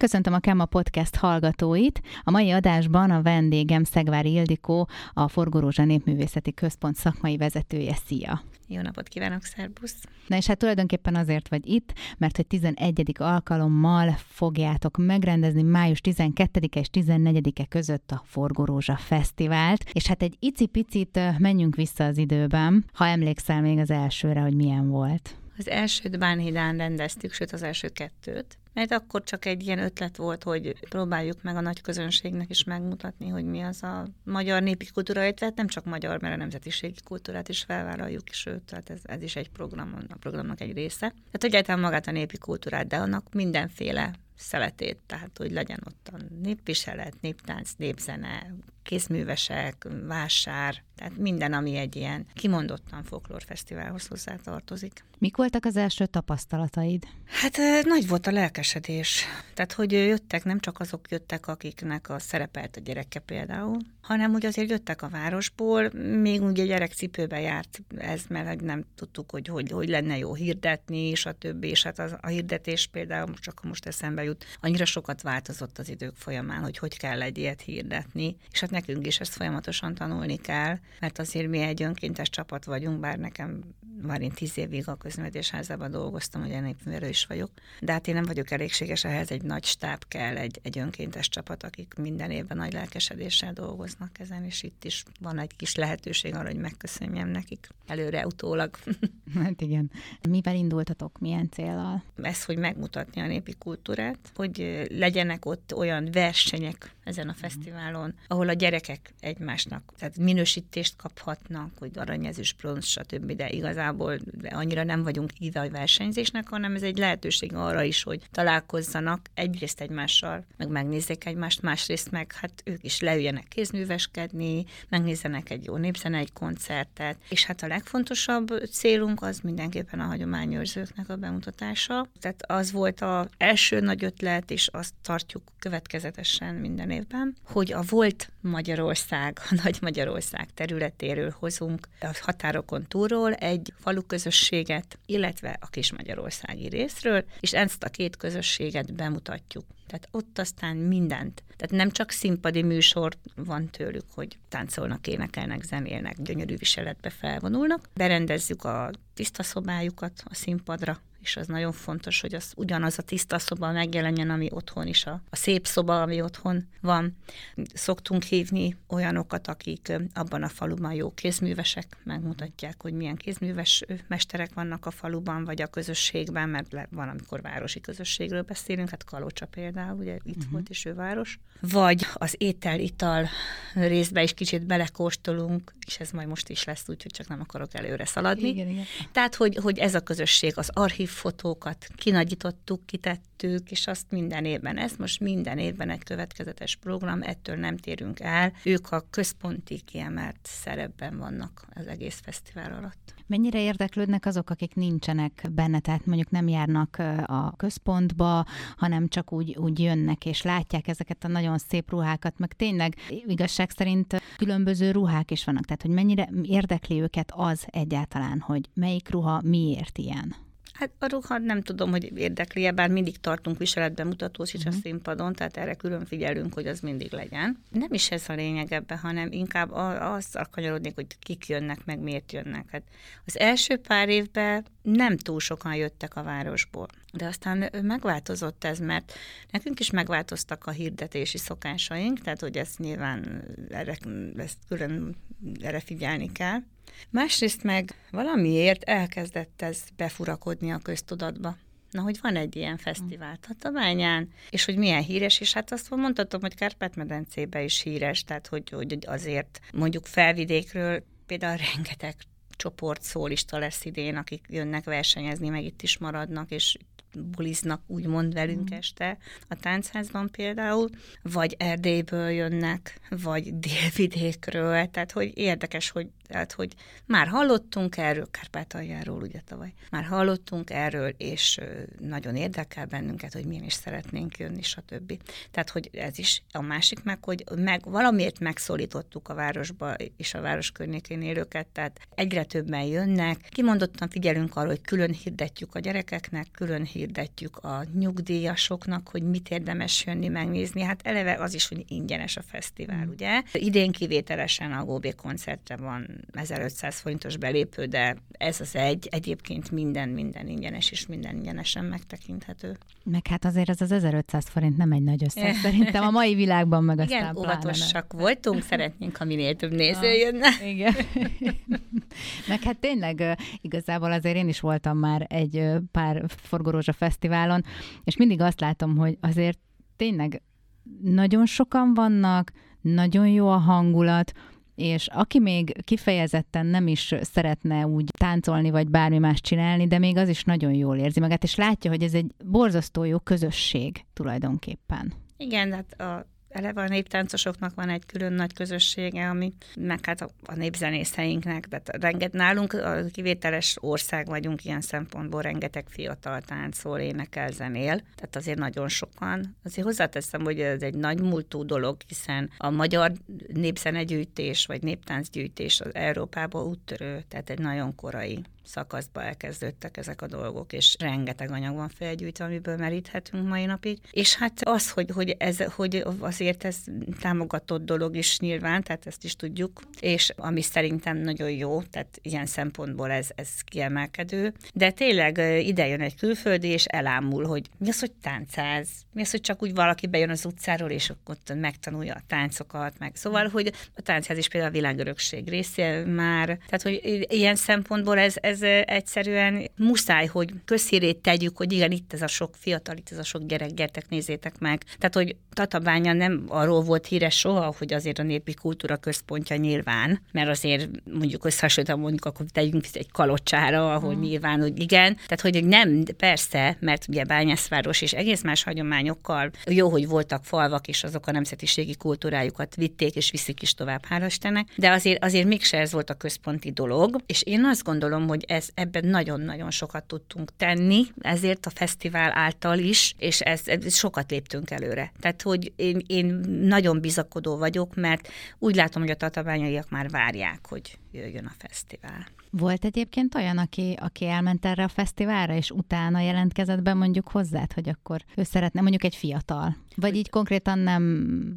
Köszöntöm a Kemma Podcast hallgatóit. A mai adásban a vendégem Szegvári Ildikó, a Forgorózsa Népművészeti Központ szakmai vezetője. Szia! Jó napot kívánok, szervusz! Na és hát tulajdonképpen azért vagy itt, mert hogy 11. alkalommal fogjátok megrendezni május 12 és 14-e között a Forgorózsa Fesztivált, és hát egy icipicit menjünk vissza az időben, ha emlékszel még az elsőre, hogy milyen volt. Az elsőt Bánhidán rendeztük, sőt az első kettőt, mert akkor csak egy ilyen ötlet volt, hogy próbáljuk meg a nagy közönségnek is megmutatni, hogy mi az a magyar népi kultúra, illetve nem csak magyar, mert a nemzetiségi kultúrát is felvállaljuk, sőt, tehát ez, ez is egy program, a programnak egy része. Tehát egyáltalán magát a népi kultúrát, de annak mindenféle szeletét, tehát hogy legyen ott a népviselet, néptánc, népzene, kézművesek, vásár, tehát minden, ami egy ilyen kimondottan folklórfesztiválhoz hozzá tartozik. Mik voltak az első tapasztalataid? Hát nagy volt a lelkesedés. Tehát, hogy jöttek, nem csak azok jöttek, akiknek a szerepelt a gyereke például, hanem úgy azért jöttek a városból, még ugye gyerekcipőbe járt ez, mert nem tudtuk, hogy, hogy hogy lenne jó hirdetni, és a többi, és hát az, a hirdetés például csak most eszembe jut, annyira sokat változott az idők folyamán, hogy hogy kell egy ilyet hirdetni, és hát nekünk is ezt folyamatosan tanulni kell, mert azért mi egy önkéntes csapat vagyunk, bár nekem már én tíz évig a közművetésházában dolgoztam, ugye népművelő is vagyok, de hát én nem vagyok elégséges, ehhez egy nagy stáb kell, egy, egy önkéntes csapat, akik minden évben nagy lelkesedéssel dolgoznak ezen, és itt is van egy kis lehetőség arra, hogy megköszönjem nekik előre, utólag. Hát igen. Mivel indultatok, milyen célral? Ez, hogy megmutatni a népi kultúrát, hogy legyenek ott olyan versenyek ezen a fesztiválon, ahol a gyerekek egymásnak, tehát minősítést kaphatnak, hogy aranyezős, bronz, stb., de igazából de annyira nem vagyunk ide a versenyzésnek, hanem ez egy lehetőség arra is, hogy találkozzanak egyrészt egymással, meg megnézzék egymást, másrészt meg hát ők is leüljenek kézműveskedni, megnézzenek egy jó népzene, egy koncertet, és hát a legfontosabb célunk az mindenképpen a hagyományőrzőknek a bemutatása. Tehát az volt az első nagy ötlet, és azt tartjuk következetesen minden évben, hogy a volt Magyarország, a Nagy Magyarország területéről hozunk a határokon túlról egy falu közösséget, illetve a Kis Magyarországi részről, és ezt a két közösséget bemutatjuk. Tehát ott aztán mindent. Tehát nem csak színpadi műsor van tőlük, hogy táncolnak, énekelnek, zenélnek, gyönyörű viseletbe felvonulnak. Berendezzük a tiszta szobájukat a színpadra, és az nagyon fontos, hogy az ugyanaz a tiszta szoba megjelenjen, ami otthon is, a, a szép szoba, ami otthon van. Szoktunk hívni olyanokat, akik abban a faluban jó kézművesek, megmutatják, hogy milyen kézműves mesterek vannak a faluban, vagy a közösségben, mert van, amikor városi közösségről beszélünk, hát Kalocsa például, ugye itt uh-huh. volt is ő város. Vagy az étel-ital részbe is kicsit belekóstolunk, és ez majd most is lesz, úgyhogy csak nem akarok előre szaladni. Igen, igen. Tehát, hogy, hogy ez a közösség, az archív fotókat kinagyítottuk, kitettük, és azt minden évben, ez most minden évben egy következetes program, ettől nem térünk el. Ők a központi kiemelt szerepben vannak az egész fesztivál alatt. Mennyire érdeklődnek azok, akik nincsenek benne, tehát mondjuk nem járnak a központba, hanem csak úgy, úgy jönnek és látják ezeket a nagyon szép ruhákat, meg tényleg igazság szerint különböző ruhák is vannak, tehát hogy mennyire érdekli őket az egyáltalán, hogy melyik ruha miért ilyen? Hát a ruha nem tudom, hogy érdekli -e, bár mindig tartunk viseletbemutatót is uh-huh. a mhm. színpadon, tehát erre külön figyelünk, hogy az mindig legyen. Nem is ez a lényeg ebben, hanem inkább azt kanyarodnék, hogy kik jönnek, meg miért jönnek. Hát az első pár évben nem túl sokan jöttek a városból. De aztán megváltozott ez, mert nekünk is megváltoztak a hirdetési szokásaink, tehát hogy ezt nyilván erre, ezt külön erre figyelni kell. Másrészt meg valamiért elkezdett ez befurakodni a köztudatba. Na, hogy van egy ilyen fesztivál Tatabányán, és hogy milyen híres, és hát azt mondhatom, hogy Kárpát-medencébe is híres, tehát hogy, hogy azért mondjuk felvidékről például rengeteg csoport szólista lesz idén, akik jönnek versenyezni, meg itt is maradnak, és buliznak úgymond velünk mm. este a táncházban például, vagy Erdélyből jönnek, vagy délvidékről, tehát hogy érdekes, hogy tehát, hogy már hallottunk erről, Kárpátaljáról ugye tavaly, már hallottunk erről, és nagyon érdekel bennünket, hogy milyen is szeretnénk jönni, stb. Tehát, hogy ez is a másik meg, hogy meg, valamiért megszólítottuk a városba és a város környékén élőket, tehát egyre többen jönnek, kimondottan figyelünk arra, hogy külön hirdetjük a gyerekeknek, külön hirdetjük a nyugdíjasoknak, hogy mit érdemes jönni megnézni. Hát eleve az is, hogy ingyenes a fesztivál, mm. ugye? Idén kivételesen a GOB koncertre van 1500 forintos belépő, de ez az egy, egyébként minden, minden ingyenes, és minden ingyenesen megtekinthető. Meg hát azért ez az 1500 forint nem egy nagy összeg, szerintem a mai világban meg aztán Igen, óvatosak voltunk, szeretnénk, ha minél több néző jönne. Igen. meg hát tényleg igazából azért én is voltam már egy pár Forgorózsa Fesztiválon, és mindig azt látom, hogy azért tényleg nagyon sokan vannak, nagyon jó a hangulat, és aki még kifejezetten nem is szeretne úgy táncolni, vagy bármi más csinálni, de még az is nagyon jól érzi magát, és látja, hogy ez egy borzasztó jó közösség tulajdonképpen. Igen, hát a eleve a néptáncosoknak van egy külön nagy közössége, ami meg hát a, a népzenészeinknek, de renget, nálunk a kivételes ország vagyunk ilyen szempontból, rengeteg fiatal táncol, énekel, zenél, tehát azért nagyon sokan. Azért hozzáteszem, hogy ez egy nagy múltú dolog, hiszen a magyar népzenegyűjtés vagy néptáncgyűjtés az Európában úttörő, tehát egy nagyon korai szakaszba elkezdődtek ezek a dolgok, és rengeteg anyag van felgyűjtve, amiből meríthetünk mai napig. És hát az, hogy, hogy, ez, hogy azért ez támogatott dolog is nyilván, tehát ezt is tudjuk, és ami szerintem nagyon jó, tehát ilyen szempontból ez, ez kiemelkedő, de tényleg ide jön egy külföldi, és elámul, hogy mi az, hogy táncáz, mi az, hogy csak úgy valaki bejön az utcáról, és ott megtanulja a táncokat, meg. Szóval, hogy a táncház is például a világörökség része már, tehát hogy ilyen szempontból ez, ez ez egyszerűen muszáj, hogy közhírét tegyük, hogy igen, itt ez a sok fiatal, itt ez a sok gyerek, gyertek, nézzétek meg. Tehát, hogy Tatabánya nem arról volt híres soha, hogy azért a népi kultúra központja nyilván, mert azért mondjuk összehasonlítva mondjuk, akkor tegyünk egy kalocsára, ahol hmm. nyilván, hogy igen. Tehát, hogy nem, persze, mert ugye Bányászváros és egész más hagyományokkal jó, hogy voltak falvak, és azok a nemzetiségi kultúrájukat vitték, és viszik is tovább, hála Istennek, de azért, azért mégse ez volt a központi dolog, és én azt gondolom, hogy ez, ebben nagyon-nagyon sokat tudtunk tenni, ezért a fesztivál által is, és ez, ez sokat léptünk előre. Tehát, hogy én, én nagyon bizakodó vagyok, mert úgy látom, hogy a tatabányaiak már várják, hogy jöjjön a fesztivál. Volt egyébként olyan, aki, aki elment erre a fesztiválra, és utána jelentkezett be mondjuk hozzád, hogy akkor ő szeretne, mondjuk egy fiatal. Vagy így konkrétan nem,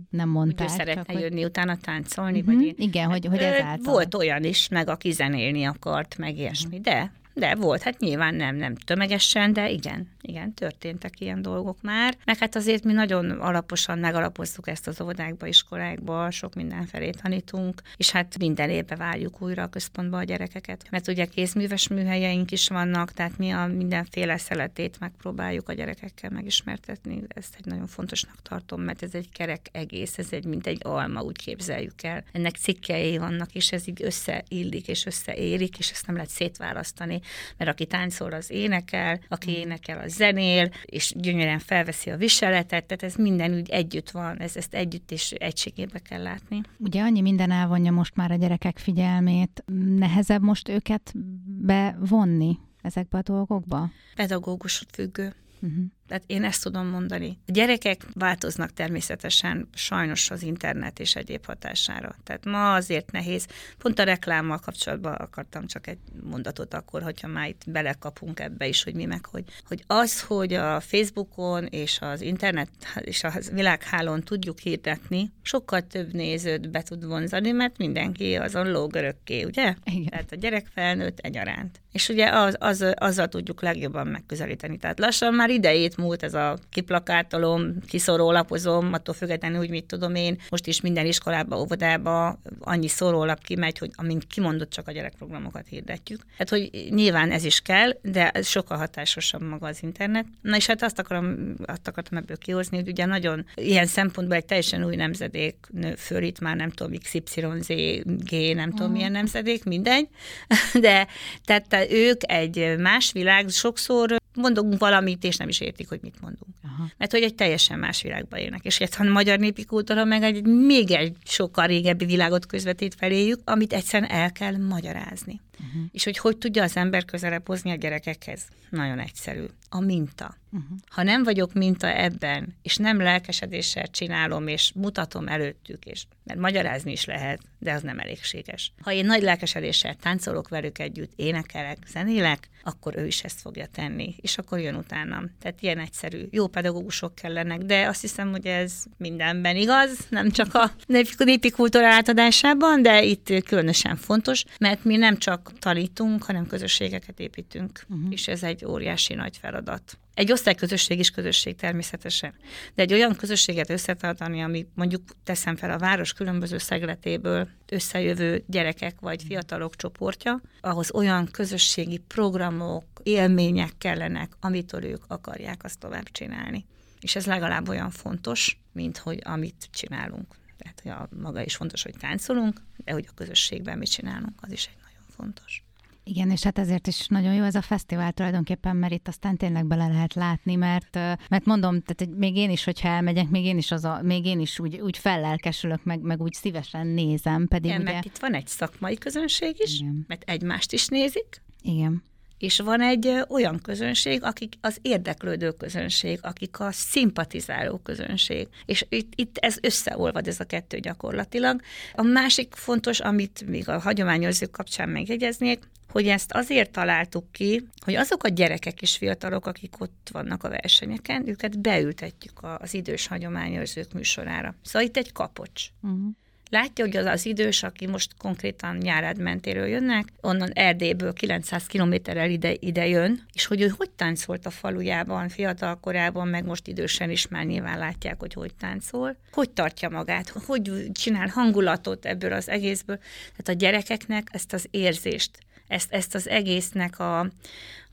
nem mondták. Hogy ő szeretne csak, jönni hogy... utána táncolni, uh-huh. vagy én... Igen, hogy, hogy ezáltal. Volt olyan is, meg aki zenélni akart, meg ilyesmi, uh-huh. de de volt, hát nyilván nem, nem tömegesen, de igen, igen, történtek ilyen dolgok már. Meg hát azért mi nagyon alaposan megalapoztuk ezt az óvodákba, iskolákba, sok mindenfelé tanítunk, és hát minden évben várjuk újra a központba a gyerekeket. Mert ugye kézműves műhelyeink is vannak, tehát mi a mindenféle szeletét megpróbáljuk a gyerekekkel megismertetni. Ezt egy nagyon fontosnak tartom, mert ez egy kerek egész, ez egy mint egy alma, úgy képzeljük el. Ennek cikkei vannak, és ez így összeillik és összeérik, és ezt nem lehet szétválasztani mert aki táncol, az énekel, aki mm. énekel, az zenél, és gyönyörűen felveszi a viseletet, tehát ez minden úgy együtt van, ez, ezt együtt és egységébe kell látni. Ugye annyi minden elvonja most már a gyerekek figyelmét, nehezebb most őket bevonni ezekbe a dolgokba? Pedagógus függő. Uh-huh. Tehát én ezt tudom mondani. A gyerekek változnak természetesen sajnos az internet és egyéb hatására. Tehát ma azért nehéz. Pont a reklámmal kapcsolatban akartam csak egy mondatot akkor, hogyha már itt belekapunk ebbe is, hogy mi meg, hogy, hogy az, hogy a Facebookon és az internet és a világhálón tudjuk hirdetni, sokkal több nézőt be tud vonzani, mert mindenki azon lóg örökké, ugye? Igen. Tehát a gyerek felnőtt egyaránt. És ugye az, az, azzal tudjuk legjobban megközelíteni. Tehát lassan már idejét múlt ez a kiplakátolom, kiszorólapozom, attól függetlenül úgy, mit tudom én, most is minden iskolába, óvodába annyi szórólap kimegy, hogy amint kimondott, csak a gyerekprogramokat hirdetjük. Hát, hogy nyilván ez is kell, de ez sokkal hatásosabb maga az internet. Na és hát azt, akarom, azt akartam ebből kihozni, hogy ugye nagyon ilyen szempontból egy teljesen új nemzedék nő föl, itt már nem tudom, XYZ, G, nem tudom, milyen nemzedék, mindegy, de tehát ők egy más világ, sokszor mondunk valamit, és nem is értik, hogy mit mondunk. Aha. Mert hogy egy teljesen más világban élnek. És egy magyar népi kultúra meg egy még egy sokkal régebbi világot közvetít feléjük, amit egyszerűen el kell magyarázni. Uh-huh. És hogy hogy tudja az ember közelebb hozni a gyerekekhez? Nagyon egyszerű. A minta. Uh-huh. Ha nem vagyok minta ebben, és nem lelkesedéssel csinálom, és mutatom előttük, és mert magyarázni is lehet, de az nem elégséges. Ha én nagy lelkesedéssel táncolok velük együtt, énekelek, zenélek, akkor ő is ezt fogja tenni, és akkor jön utánam. Tehát ilyen egyszerű. Jó pedagógusok kellenek, de azt hiszem, hogy ez mindenben igaz, nem csak a népi kultúra átadásában, de itt különösen fontos, mert mi nem csak tanítunk, hanem közösségeket építünk, uh-huh. és ez egy óriási nagy feladat. Egy osztályközösség is közösség természetesen, de egy olyan közösséget összetartani, ami mondjuk teszem fel a város különböző szegletéből összejövő gyerekek vagy fiatalok csoportja, ahhoz olyan közösségi programok, élmények kellenek, amitől ők akarják azt tovább csinálni. És ez legalább olyan fontos, mint hogy amit csinálunk. Tehát hogy a maga is fontos, hogy táncolunk, de hogy a közösségben mit csinálunk, az is egy fontos. Igen, és hát ezért is nagyon jó ez a fesztivál tulajdonképpen, mert itt aztán tényleg bele lehet látni, mert, mert mondom, tehát még én is, hogyha elmegyek, még én is, az a, még én is úgy, úgy fellelkesülök, meg, meg úgy szívesen nézem, pedig Igen, ugye... mert itt van egy szakmai közönség is, Igen. mert egymást is nézik. Igen és van egy olyan közönség, akik az érdeklődő közönség, akik a szimpatizáló közönség. És itt, itt ez összeolvad ez a kettő gyakorlatilag. A másik fontos, amit még a hagyományőrzők kapcsán megjegyeznék, hogy ezt azért találtuk ki, hogy azok a gyerekek és fiatalok, akik ott vannak a versenyeken, őket beültetjük az idős hagyományőrzők műsorára. Szóval itt egy kapocs. Uh-huh. Látja, hogy az az idős, aki most konkrétan nyárád mentéről jönnek, onnan Erdélyből 900 kilométerrel ide, ide jön, és hogy ő hogy táncolt a falujában, fiatal korában, meg most idősen is már nyilván látják, hogy hogy táncol, hogy tartja magát, hogy csinál hangulatot ebből az egészből. Tehát a gyerekeknek ezt az érzést, ezt, ezt az egésznek a,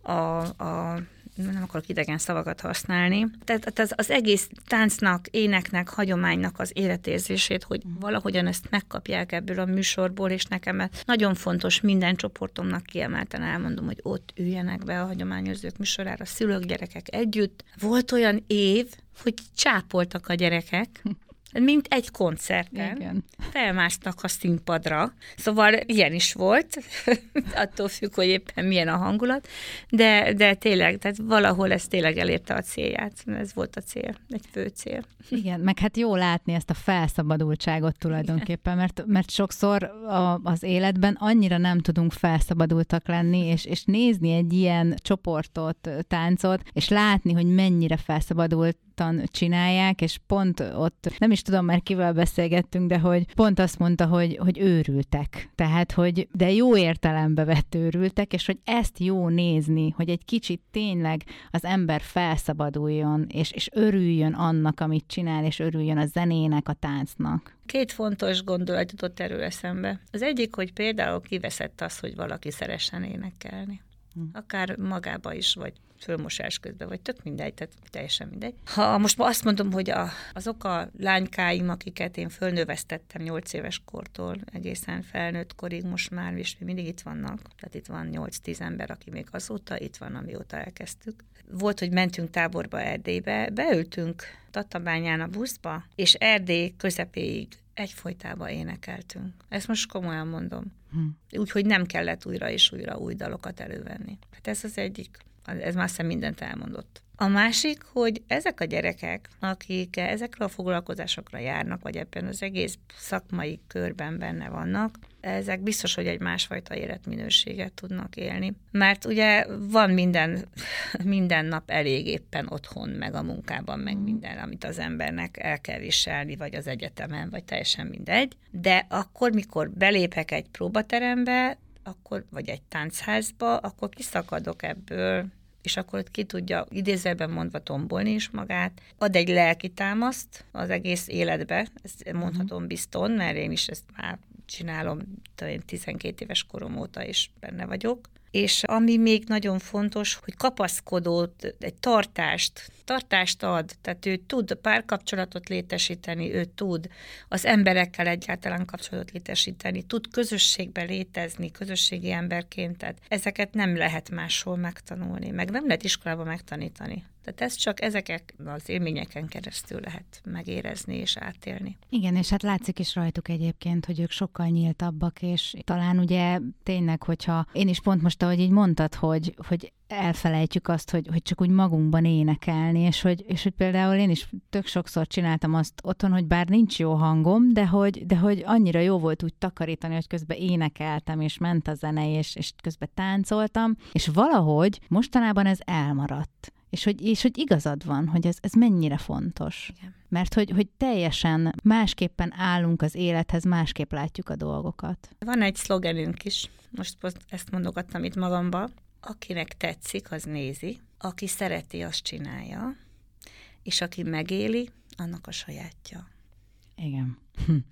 a, a nem akarok idegen szavakat használni. Tehát az, az egész táncnak, éneknek, hagyománynak az életérzését, hogy mhm. valahogyan ezt megkapják ebből a műsorból, és nekem nagyon fontos minden csoportomnak kiemelten elmondom, hogy ott üljenek be a hagyományozők műsorára, szülők, gyerekek együtt. Volt olyan év, hogy csápoltak a gyerekek, mint egy koncerten. Igen. Felmásztak a színpadra. Szóval ilyen is volt, attól függ, hogy éppen milyen a hangulat, de, de tényleg, tehát valahol ez tényleg elérte a célját. Ez volt a cél, egy fő cél. Igen, meg hát jó látni ezt a felszabadultságot tulajdonképpen, mert, mert sokszor a, az életben annyira nem tudunk felszabadultak lenni, és, és nézni egy ilyen csoportot, táncot, és látni, hogy mennyire felszabadult csinálják, és pont ott, nem is tudom már kivel beszélgettünk, de hogy pont azt mondta, hogy, hogy őrültek. Tehát, hogy de jó értelembe vett őrültek, és hogy ezt jó nézni, hogy egy kicsit tényleg az ember felszabaduljon, és, és örüljön annak, amit csinál, és örüljön a zenének, a táncnak. Két fontos gondolat jutott erről eszembe. Az egyik, hogy például kiveszett az, hogy valaki szeressen énekelni. Hm. Akár magába is, vagy fölmosás közben, vagy tök mindegy, tehát teljesen mindegy. Ha most azt mondom, hogy a, azok a lánykáim, akiket én fölnövesztettem 8 éves kortól egészen felnőtt korig, most már és mindig itt vannak, tehát itt van 8-10 ember, aki még azóta itt van, amióta elkezdtük. Volt, hogy mentünk táborba Erdélybe, beültünk Tatabányán a buszba, és Erdély közepéig egyfolytában énekeltünk. Ezt most komolyan mondom. Hm. Úgyhogy nem kellett újra és újra új dalokat elővenni. Hát ez az egyik ez már szem mindent elmondott. A másik, hogy ezek a gyerekek, akik ezekről a foglalkozásokra járnak, vagy ebben az egész szakmai körben benne vannak, ezek biztos, hogy egy másfajta életminőséget tudnak élni. Mert ugye van minden, minden nap elég éppen otthon, meg a munkában, meg minden, amit az embernek el kell viselni, vagy az egyetemen, vagy teljesen mindegy. De akkor, mikor belépek egy próbaterembe, akkor, vagy egy táncházba, akkor kiszakadok ebből, és akkor ott ki tudja idézőben mondva tombolni is magát, ad egy lelki támaszt az egész életbe, ezt mondhatom bizton, mert én is ezt már csinálom, talán 12 éves korom óta is benne vagyok, és ami még nagyon fontos, hogy kapaszkodót, egy tartást, tartást ad, tehát ő tud párkapcsolatot létesíteni, ő tud az emberekkel egyáltalán kapcsolatot létesíteni, tud közösségben létezni, közösségi emberként, tehát ezeket nem lehet máshol megtanulni, meg nem lehet iskolában megtanítani. Tehát ezt csak ezeket az élményeken keresztül lehet megérezni és átélni. Igen, és hát látszik is rajtuk egyébként, hogy ők sokkal nyíltabbak, és talán ugye tényleg, hogyha én is pont most, ahogy így mondtad, hogy, hogy elfelejtjük azt, hogy, hogy csak úgy magunkban énekelni, és hogy, és hogy például én is tök sokszor csináltam azt otthon, hogy bár nincs jó hangom, de hogy, de hogy annyira jó volt úgy takarítani, hogy közben énekeltem, és ment a zene, és, és közben táncoltam, és valahogy mostanában ez elmaradt. És hogy, és hogy igazad van, hogy ez, ez mennyire fontos. Igen. Mert hogy, hogy teljesen másképpen állunk az élethez, másképp látjuk a dolgokat. Van egy szlogenünk is, most ezt mondogattam itt magamba, akinek tetszik, az nézi, aki szereti, azt csinálja, és aki megéli, annak a sajátja. Igen.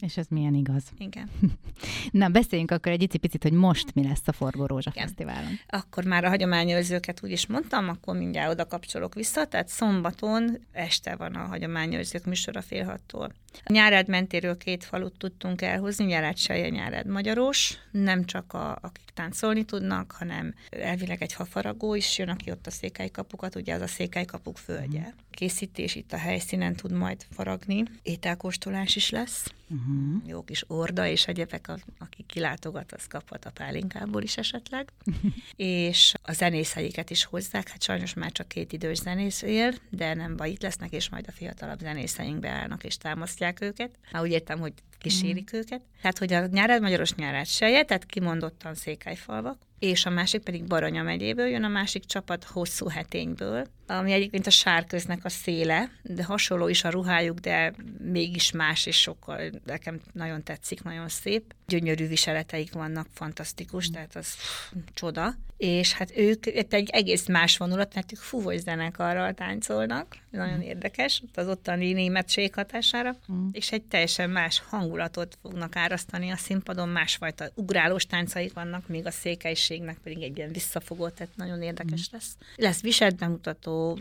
És ez milyen igaz. Igen. Na, beszéljünk akkor egy picit, hogy most mi lesz a Forgó Rózsa Igen. Fesztiválon. Akkor már a hagyományőrzőket úgy is mondtam, akkor mindjárt oda kapcsolok vissza, tehát szombaton este van a hagyományőrzők műsora fél hattól. A Nyárád mentéről két falut tudtunk elhozni, Nyárád Seje, Nyárád Magyaros, nem csak a, akik táncolni tudnak, hanem elvileg egy hafaragó is jön, aki ott a székelykapukat, ugye az a székelykapuk földje. Mm. Készítés itt a helyszínen tud majd faragni, ételkóstolás is lesz, uh-huh. jó kis orda, és egyebek, aki kilátogat, az kaphat a pálinkából is esetleg. és a zenészeiket is hozzák, hát sajnos már csak két idős zenész él, de nem baj, itt lesznek, és majd a fiatalabb zenészeink beállnak és támasztják őket. Már úgy értem, hogy kísérik mm. őket. Tehát, hogy a nyárád magyaros nyárád seje, tehát kimondottan székelyfalvak, és a másik pedig Baranya megyéből jön, a másik csapat hosszú hetényből, ami egyébként a sárköznek a széle, de hasonló is a ruhájuk, de mégis más, és sokkal nekem nagyon tetszik, nagyon szép. Gyönyörű viseleteik vannak, fantasztikus, mm. tehát az pff, csoda. És hát ők egy egész más vonulat, mert ők fúvós zenekarral táncolnak, nagyon mm. érdekes, az ottani németség hatására, mm. és egy teljesen más hangulatot fognak árasztani a színpadon, másfajta ugrálós táncaik vannak, még a székelységnek pedig egy ilyen visszafogott, tehát nagyon érdekes mm. lesz. Lesz viselt bemutató,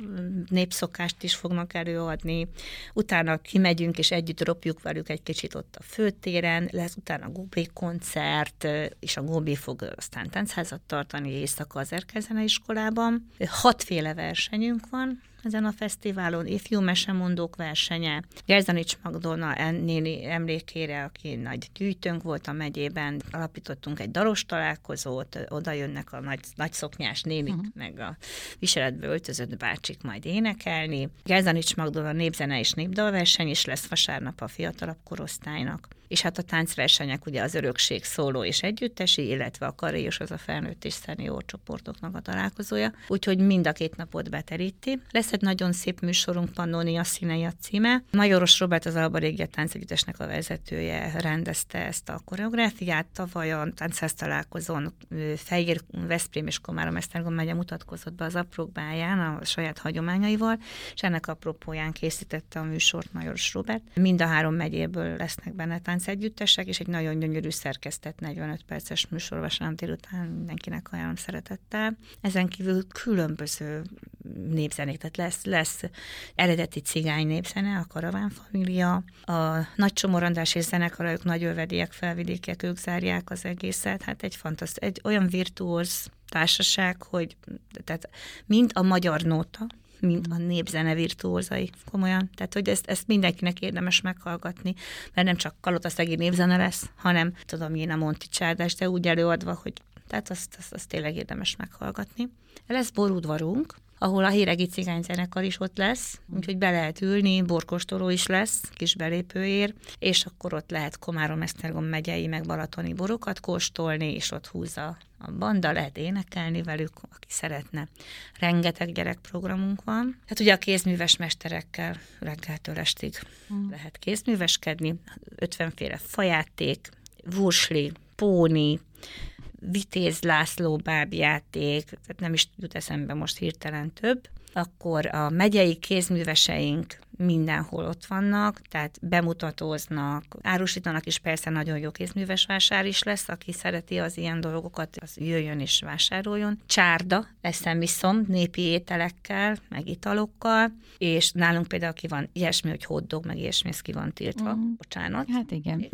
népszokást is fognak előadni, utána kimegyünk és együtt ropjuk velük egy kicsit ott a főtéren, lesz utána Góbé koncert, és a Góbé fog aztán táncházat tartani éjszaka az Erkezene iskolában. Hatféle versenyünk van, ezen a fesztiválon, ifjú mesemondók versenye, Gerzanics Magdolna néni emlékére, aki nagy gyűjtőnk volt a megyében, alapítottunk egy dalos találkozót, oda jönnek a nagy, nagy szoknyás nénik, uh-huh. meg a viseletbe öltözött bácsik majd énekelni. Gerzanics Magdolna népzene és népdalverseny is lesz vasárnap a fiatalabb korosztálynak és hát a táncversenyek ugye az örökség szóló és együttesi, illetve a karéjos az a felnőtt és szenior csoportoknak a találkozója, úgyhogy mind a két napot beteríti. Lesz egy nagyon szép műsorunk, Pannonia színei a címe. Majoros Robert az Alba Régia táncegyüttesnek a vezetője rendezte ezt a koreográfiát. Tavaly a táncház találkozón Fejér, Veszprém és Komárom Esztergom megye mutatkozott be az aprókbáján a saját hagyományaival, és ennek apropóján készítette a műsort Majoros Robert. Mind a három megyéből lesznek benne együttesek, és egy nagyon gyönyörű szerkesztett 45 perces műsor vasárnap délután mindenkinek ajánlom szeretettel. Ezen kívül különböző népzenék, tehát lesz, lesz eredeti cigány népzene, a Karaván Família, a Nagy Csomorandás és zenekar, ők nagy övediek, felvidékek, ők zárják az egészet, hát egy fantasztikus, egy olyan virtuóz társaság, hogy tehát mind a magyar nóta, mint a népzene virtuózai, komolyan. Tehát, hogy ezt, ezt mindenkinek érdemes meghallgatni, mert nem csak kalotaszegi népzene lesz, hanem tudom én a Monti Csárdás, de úgy előadva, hogy tehát azt, azt, azt tényleg érdemes meghallgatni. Lesz borudvarunk, ahol a híregi cigányzenekar is ott lesz, úgyhogy be lehet ülni, borkostoló is lesz, kis belépőér, és akkor ott lehet Komárom, Esztergom megyei, meg Balatoni borokat kóstolni, és ott húzza a banda, lehet énekelni velük, aki szeretne. Rengeteg gyerekprogramunk van. Hát ugye a kézműves mesterekkel reggeltől estig mm. lehet kézműveskedni, 50 féle fajáték, vursli, póni, Vitéz László bábjáték, tehát nem is jut eszembe most hirtelen több, akkor a megyei kézműveseink mindenhol ott vannak, tehát bemutatóznak, árusítanak, és persze nagyon jó kézműves vásár is lesz, aki szereti az ilyen dolgokat, az jöjjön és vásároljon. Csárda, eszem iszom, népi ételekkel, meg italokkal, és nálunk például ki van ilyesmi, hogy hoddog, meg ilyesmi, ez ki van tiltva, mm. bocsánat. Hát igen.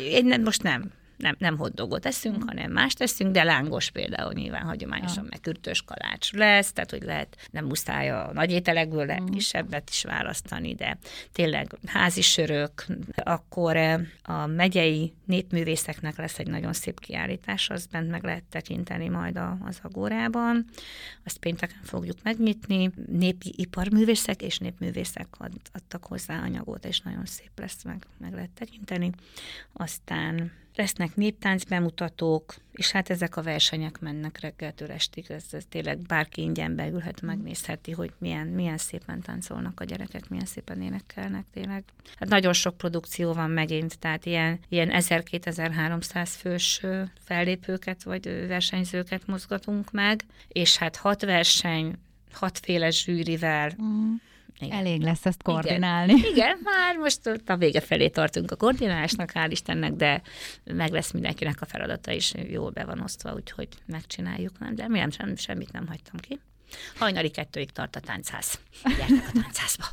Én nem, most nem nem, nem hotdogot teszünk, hanem más teszünk, de lángos például nyilván hagyományosan, ja. meg kürtös kalács lesz, tehát hogy lehet, nem muszáj a nagy ételekből, lehet mm. kisebbet is választani, de tényleg házi sörök, akkor a megyei népművészeknek lesz egy nagyon szép kiállítás, azt bent meg lehet tekinteni majd a, az Agórában. Azt pénteken fogjuk megnyitni. Népi iparművészek és népművészek ad, adtak hozzá anyagot, és nagyon szép lesz, meg, meg lehet tekinteni. Aztán lesznek néptánc bemutatók, és hát ezek a versenyek mennek reggeltől estig, ez, ez tényleg bárki ingyen beülhet, megnézheti, hogy milyen, milyen szépen táncolnak a gyerekek, milyen szépen énekelnek tényleg. Hát nagyon sok produkció van megint, tehát ilyen, ilyen 1000-2300 fős fellépőket vagy versenyzőket mozgatunk meg, és hát hat verseny, hatféle zsűrivel, mm igen. Elég lesz ezt koordinálni. Igen. Igen, már most a vége felé tartunk a koordinálásnak, hál' Istennek, de meg lesz mindenkinek a feladata is jól be van osztva, úgyhogy megcsináljuk, nem? de mi nem, sem, semmit nem hagytam ki. Hajnali kettőig tart a táncház. Gyertek a táncházba.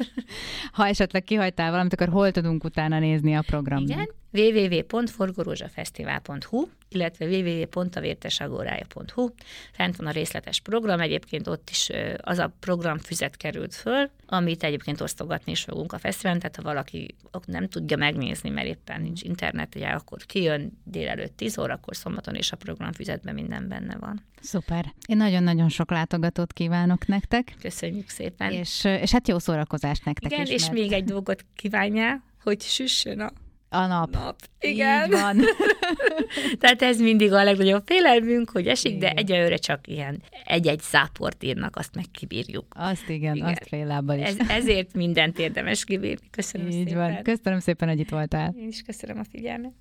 ha esetleg kihagytál valamit, akkor hol tudunk utána nézni a programot? Igen, www.forgorózsafesztivál.hu, illetve www.avértesagorája.hu. Fent van a részletes program, egyébként ott is az a program füzet került föl, amit egyébként osztogatni is fogunk a fesztiválon, tehát ha valaki nem tudja megnézni, mert éppen nincs internet, ugye, akkor kijön délelőtt 10 órakor szombaton, és a programfüzetben minden benne van. Szuper. Én nagyon-nagyon sok látogatót kívánok nektek. Köszönjük szépen. És, és hát jó szórakozást nektek Igen, is. és mert... még egy dolgot kívánjál, hogy süssön a a nap. nap. Igen. Így van. Tehát ez mindig a legnagyobb félelmünk, hogy esik, igen. de egyelőre csak ilyen egy-egy záport írnak, azt meg kibírjuk. Azt igen, igen. azt fél lábbal is. Ez, ezért mindent érdemes kibírni. Köszönöm Így szépen. van. Köszönöm szépen, hogy itt voltál. Én is köszönöm a figyelmet.